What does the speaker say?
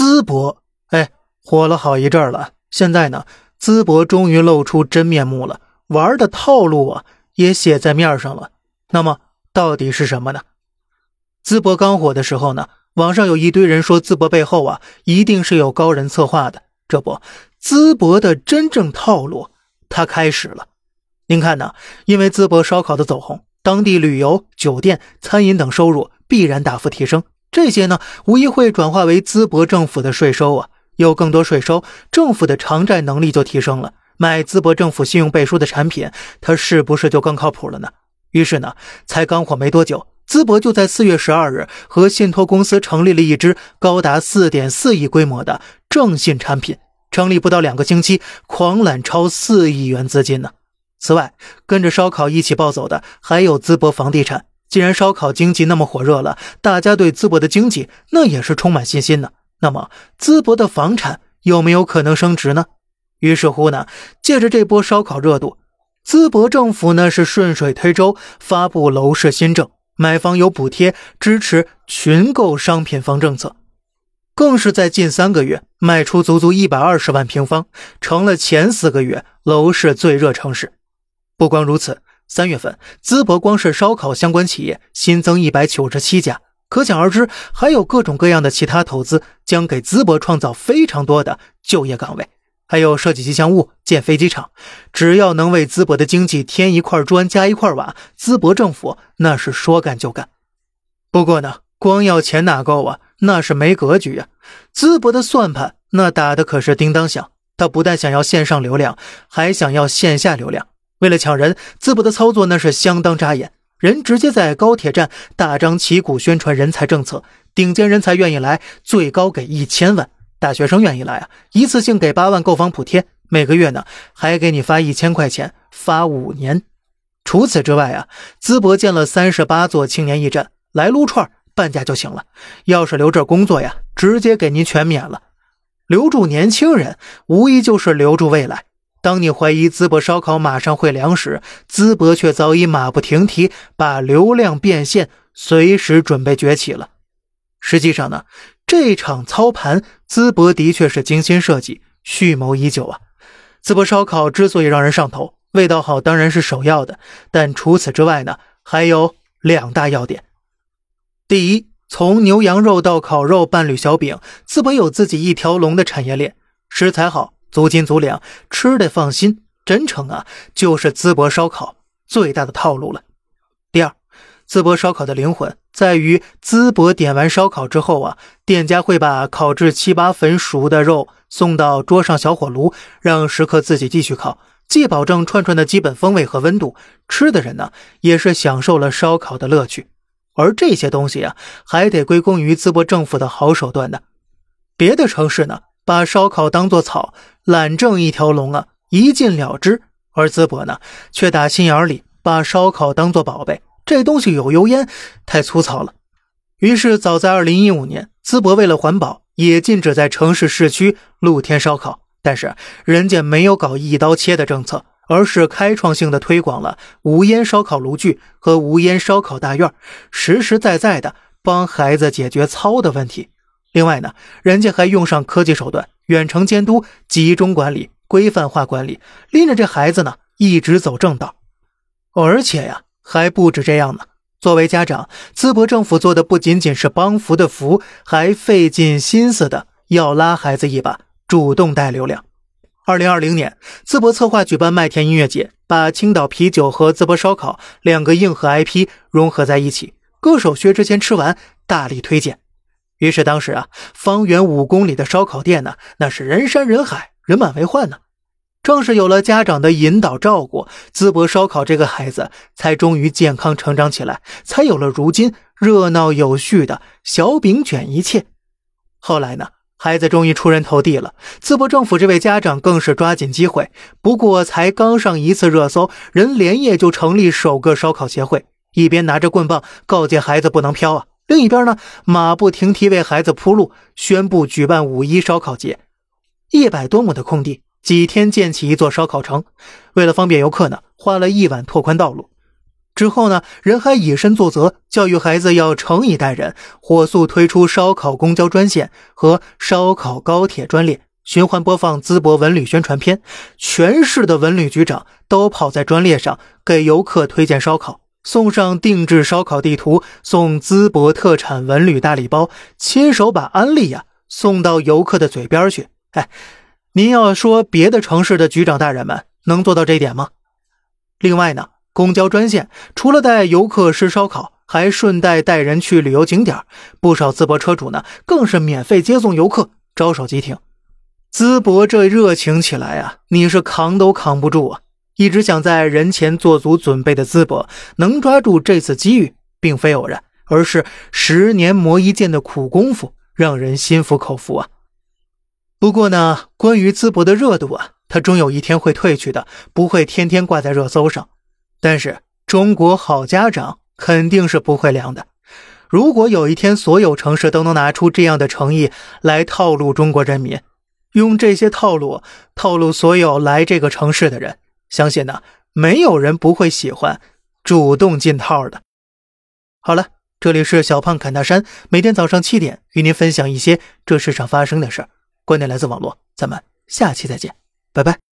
淄博，哎，火了好一阵了。现在呢，淄博终于露出真面目了，玩的套路啊也写在面上了。那么，到底是什么呢？淄博刚火的时候呢，网上有一堆人说淄博背后啊一定是有高人策划的。这不，淄博的真正套路它开始了。您看呢？因为淄博烧烤的走红，当地旅游、酒店、餐饮等收入必然大幅提升。这些呢，无疑会转化为淄博政府的税收啊。有更多税收，政府的偿债能力就提升了。买淄博政府信用背书的产品，它是不是就更靠谱了呢？于是呢，才刚火没多久，淄博就在四月十二日和信托公司成立了一支高达四点四亿规模的正信产品。成立不到两个星期，狂揽超四亿元资金呢。此外，跟着烧烤一起暴走的还有淄博房地产。既然烧烤经济那么火热了，大家对淄博的经济那也是充满信心的。那么，淄博的房产有没有可能升值呢？于是乎呢，借着这波烧烤热度，淄博政府呢是顺水推舟，发布楼市新政，买房有补贴，支持群购商品房政策，更是在近三个月卖出足足一百二十万平方，成了前四个月楼市最热城市。不光如此，三月份淄博光是烧烤相关企业新增一百九十七家，可想而知，还有各种各样的其他投资将给淄博创造非常多的就业岗位。还有设计吉祥物、建飞机场，只要能为淄博的经济添一块砖加一块瓦，淄博政府那是说干就干。不过呢，光要钱哪够啊？那是没格局啊！淄博的算盘那打的可是叮当响，他不但想要线上流量，还想要线下流量。为了抢人，淄博的操作那是相当扎眼，人直接在高铁站大张旗鼓宣传人才政策，顶尖人才愿意来，最高给一千万；大学生愿意来啊，一次性给八万购房补贴，每个月呢还给你发一千块钱，发五年。除此之外啊，淄博建了三十八座青年驿站，来撸串半价就行了。要是留这工作呀，直接给您全免了。留住年轻人，无疑就是留住未来。当你怀疑淄博烧烤马上会凉时，淄博却早已马不停蹄，把流量变现，随时准备崛起了。实际上呢，这场操盘，淄博的确是精心设计、蓄谋已久啊。淄博烧烤之所以让人上头，味道好当然是首要的，但除此之外呢，还有两大要点。第一，从牛羊肉到烤肉、伴侣小饼，淄博有自己一条龙的产业链，食材好。足斤足两，吃的放心，真诚啊，就是淄博烧烤最大的套路了。第二，淄博烧烤的灵魂在于，淄博点完烧烤之后啊，店家会把烤至七八分熟的肉送到桌上小火炉，让食客自己继续烤，既保证串串的基本风味和温度，吃的人呢也是享受了烧烤的乐趣。而这些东西啊，还得归功于淄博政府的好手段呢。别的城市呢？把烧烤当做草，懒政一条龙啊，一禁了之。而淄博呢，却打心眼里把烧烤当做宝贝，这东西有油烟，太粗糙了。于是，早在二零一五年，淄博为了环保，也禁止在城市市区露天烧烤。但是，人家没有搞一刀切的政策，而是开创性的推广了无烟烧烤炉具和无烟烧烤大院，实实在在的帮孩子解决糙的问题。另外呢，人家还用上科技手段，远程监督、集中管理、规范化管理，拎着这孩子呢一直走正道。而且呀，还不止这样呢。作为家长，淄博政府做的不仅仅是帮扶的扶，还费尽心思的要拉孩子一把，主动带流量。二零二零年，淄博策划举办麦田音乐节，把青岛啤酒和淄博烧烤两个硬核 IP 融合在一起。歌手薛之谦吃完，大力推荐。于是当时啊，方圆五公里的烧烤店呢，那是人山人海，人满为患呢。正是有了家长的引导照顾，淄博烧烤这个孩子才终于健康成长起来，才有了如今热闹有序的小饼卷一切。后来呢，孩子终于出人头地了，淄博政府这位家长更是抓紧机会。不过才刚上一次热搜，人连夜就成立首个烧烤协会，一边拿着棍棒告诫孩子不能飘啊。另一边呢，马不停蹄为孩子铺路，宣布举办五一烧烤节。一百多亩的空地，几天建起一座烧烤城。为了方便游客呢，花了一晚拓宽道路。之后呢，人还以身作则，教育孩子要诚以待人，火速推出烧烤公交专线和烧烤高铁专列，循环播放淄博文旅宣传片，全市的文旅局长都跑在专列上给游客推荐烧烤，送上定制烧烤地图，送淄博特产文旅大礼包，亲手把安利呀送到游客的嘴边去。哎，您要说别的城市的局长大人们能做到这一点吗？另外呢？公交专线除了带游客吃烧烤，还顺带带人去旅游景点。不少淄博车主呢，更是免费接送游客，招手即停。淄博这热情起来啊，你是扛都扛不住啊！一直想在人前做足准备的淄博，能抓住这次机遇，并非偶然，而是十年磨一剑的苦功夫，让人心服口服啊。不过呢，关于淄博的热度啊，它终有一天会退去的，不会天天挂在热搜上。但是中国好家长肯定是不会凉的。如果有一天所有城市都能拿出这样的诚意来套路中国人民，用这些套路套路所有来这个城市的人，相信呢，没有人不会喜欢主动进套的。好了，这里是小胖侃大山，每天早上七点与您分享一些这世上发生的事观点来自网络，咱们下期再见，拜拜。